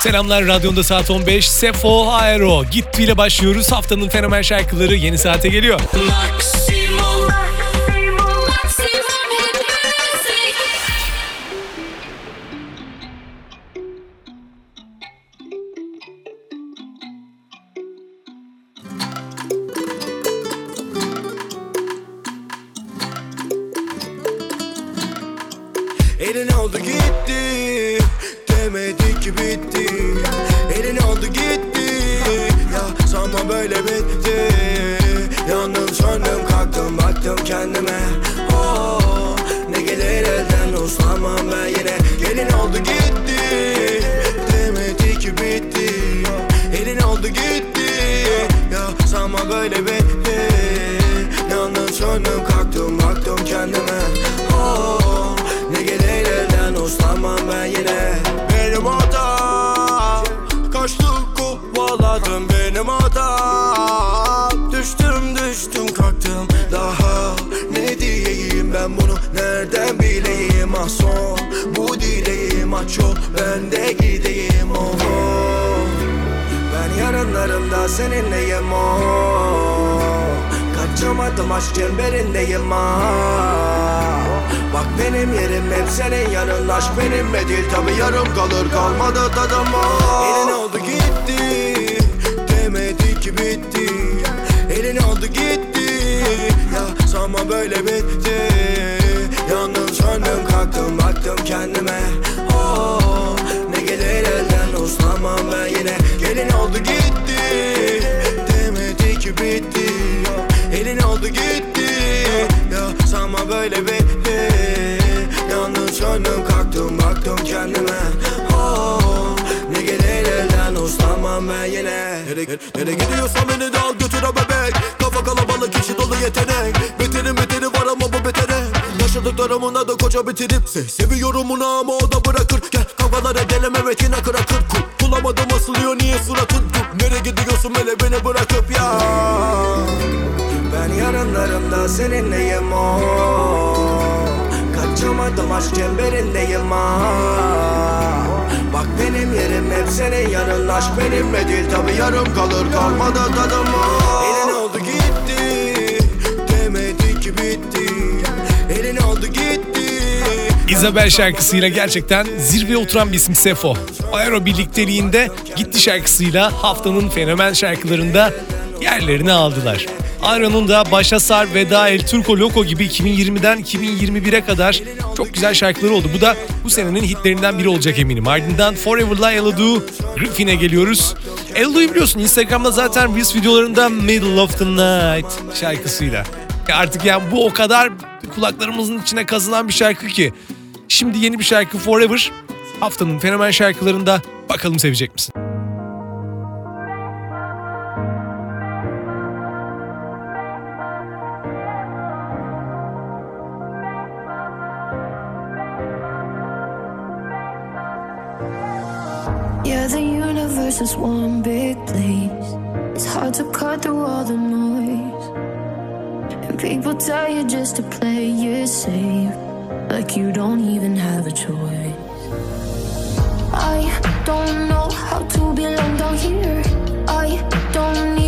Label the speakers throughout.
Speaker 1: Selamlar radyonda saat 15. Sefo Aero. Gittiyle başlıyoruz. Haftanın fenomen şarkıları yeni saate geliyor.
Speaker 2: Maximum.
Speaker 3: Elin oldu gitti Demedi ki bitti. Elin oldu gitti. Ya sanma böyle bitti. Yandım söndüm kalktım baktım kendime. Oh, Ne gelir elden uslanmam ben yine. Gelin oldu gitti. Demedi ki bitti. Elin oldu gitti. Ya sanma böyle bitti. Yandım söndüm kalktım baktım kendime yarınlarımda seninleyim oh. Kaçamadım aşk çemberindeyim ah. Bak benim yerim hep senin yanın Aşk benimle değil tabi yarım kalır. Kalmadı tadım oh. Elin oldu gitti Demedi ki bitti. Elin oldu gitti Ya sanma böyle bitti. Yandım söndüm kalktım baktım kendime. Oh, Ne gelir elden uslanmam ben yine. Gelin oldu gitti ki bitti Elin oldu gitti. Ya sanma böyle bitti. Yandım söndüm kalktım baktım kendime. Oh, Ne gelir elden uslanmam ben yine. Nere, nere gidiyorsan beni de al götür bebek. Kafa kalabalık kişi dolu yetenek. Beterin beteri var ama bu betere. Yaşadıklarımın adı koca bitirip se Seviyorum onu ama o da bırakır. Gel kavgalara edelim evet yine kıra kır Kul Bulamadım asılıyor niye suratın? Nereye gidiyorsun hele beni bırakıp ya. Ben yarınlarımda seninleyim o. Kaçamadım aşk çemberindeyim ah Bak benim yerim hep senin yanın. Aşk benimle değil tabi yarım kalır. Kalmadı tadım ah. Elin oldu gitti. Demedi ki bitti. Elin oldu gitti
Speaker 1: Isabel şarkısıyla gerçekten zirveye oturan bir isim Sefo. Aero birlikteliğinde Gitti şarkısıyla haftanın fenomen şarkılarında yerlerini aldılar. Aero'nun da Başa Sar, Veda El Turco Loco gibi 2020'den 2021'e kadar çok güzel şarkıları oldu. Bu da bu senenin hitlerinden biri olacak eminim. Ardından Forever'la Elodie, Griffin'e geliyoruz. Elodie'yu biliyorsun Instagram'da zaten Reels videolarında Middle of the Night şarkısıyla. Artık yani bu o kadar kulaklarımızın içine kazınan bir şarkı ki. Şimdi yeni bir şarkı Forever. Haftanın fenomen şarkılarında bakalım sevecek misin?
Speaker 4: Yeah, the universe is one big place. It's hard to cut through all the noise. And people tell you just to play it safe. Like you don't even have a choice. I don't know how to belong down here. I don't need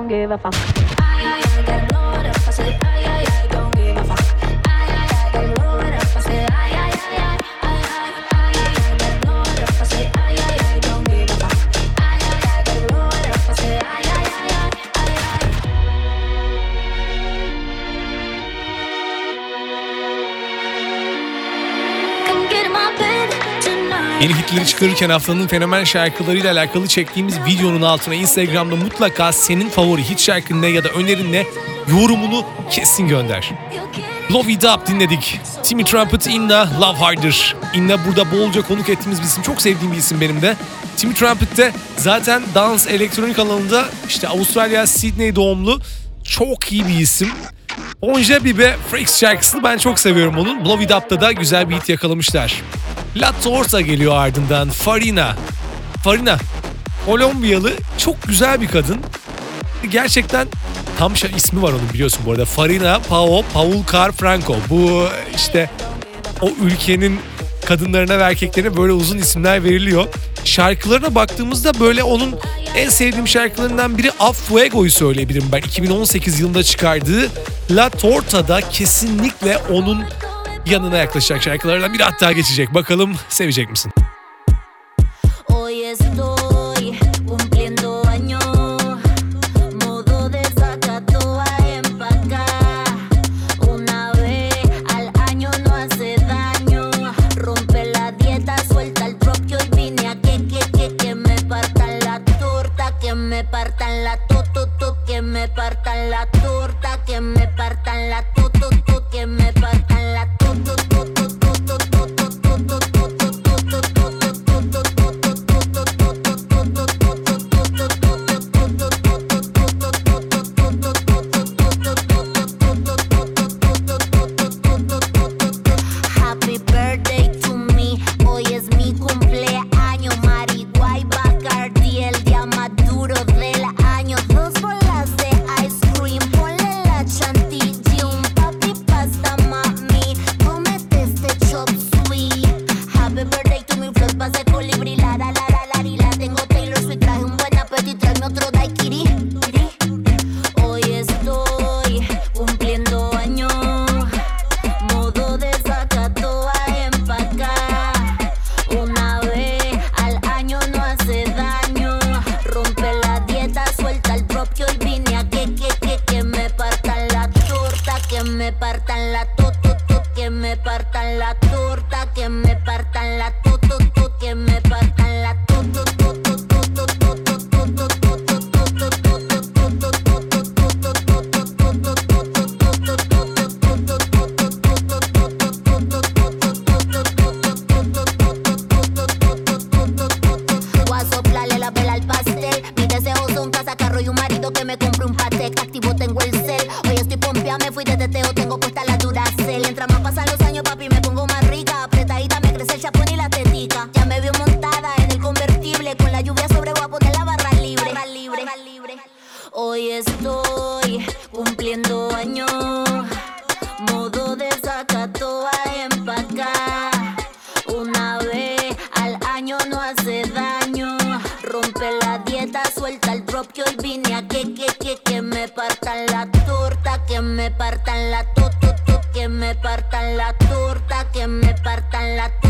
Speaker 5: don't give a fuck.
Speaker 1: Yeni hitleri çıkarırken haftanın fenomen şarkılarıyla alakalı çektiğimiz videonun altına Instagram'da mutlaka senin favori hit şarkın ne ya da önerin ne yorumunu kesin gönder. Love It Up dinledik. Timmy Trumpet, Inna, Love Harder. Inna burada bolca konuk ettiğimiz bir isim. Çok sevdiğim bir isim benim de. Timmy Trumpet de zaten dans elektronik alanında işte Avustralya, Sydney doğumlu çok iyi bir isim. Onja Bibe Freaks şarkısını ben çok seviyorum onun. Blow It Up'ta da güzel bir hit yakalamışlar. La Torta geliyor ardından Farina. Farina Kolombiyalı çok güzel bir kadın. Gerçekten tam şey ismi var onun biliyorsun bu arada. Farina Pao Paul Carfranco. Bu işte o ülkenin kadınlarına ve erkeklerine böyle uzun isimler veriliyor. Şarkılarına baktığımızda böyle onun en sevdiğim şarkılarından biri A Fuego'yu söyleyebilirim ben. 2018 yılında çıkardığı La Torta'da kesinlikle onun yanına yaklaşacak şarkılardan biri hatta geçecek. Bakalım sevecek misin?
Speaker 5: me partan la tu, tu, tu, que me partan la torta, que me partan la tu, tu, tu, que me partan la tu, tu, tu, tu, tu, tu, tu, tu, y un marido que me compre un pastel. Activo tengo el cel. Hoy estoy pompea, me fui de teteo. hoy vine a que, que, que, que me partan la torta, que me partan la tu, tu, tu, que me partan la torta, que me partan la torta.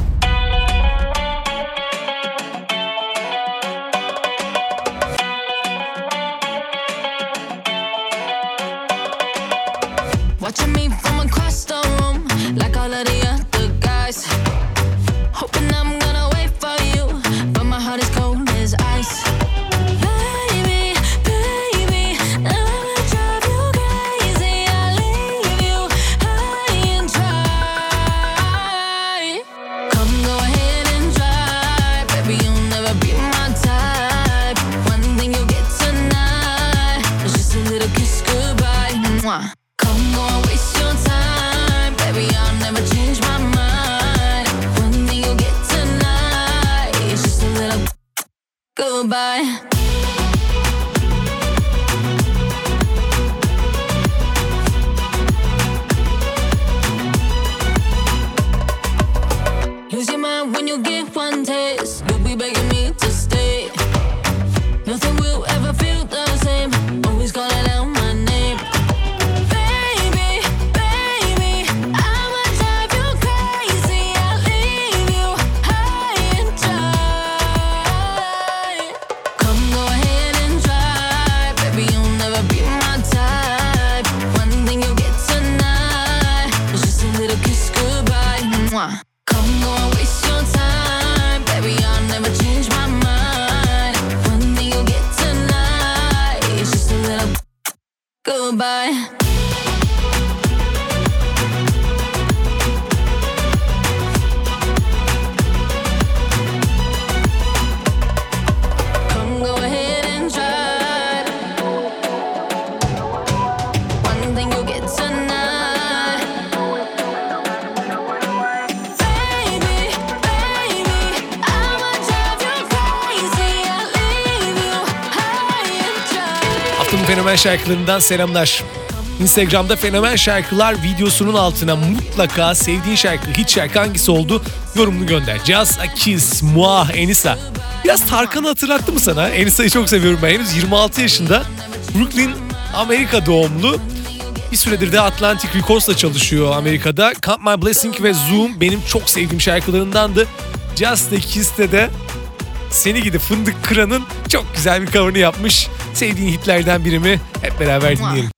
Speaker 1: Fenomen şarkılarından selamlar. Instagram'da Fenomen Şarkılar videosunun altına mutlaka sevdiğin şarkı, hiç şarkı hangisi oldu yorumunu gönder. Just a kiss, muah, Enisa. Biraz Tarkan'ı hatırlattı mı sana? Enisa'yı çok seviyorum ben. Henüz 26 yaşında. Brooklyn, Amerika doğumlu. Bir süredir de Atlantic Records'la çalışıyor Amerika'da. Count My Blessing ve Zoom benim çok sevdiğim şarkılarındandı. Just a Kiss'te de seni Gidi Fındık Kıran'ın çok güzel bir cover'ını yapmış. Sevdiğin hitlerden birimi? Hep beraber dinleyelim.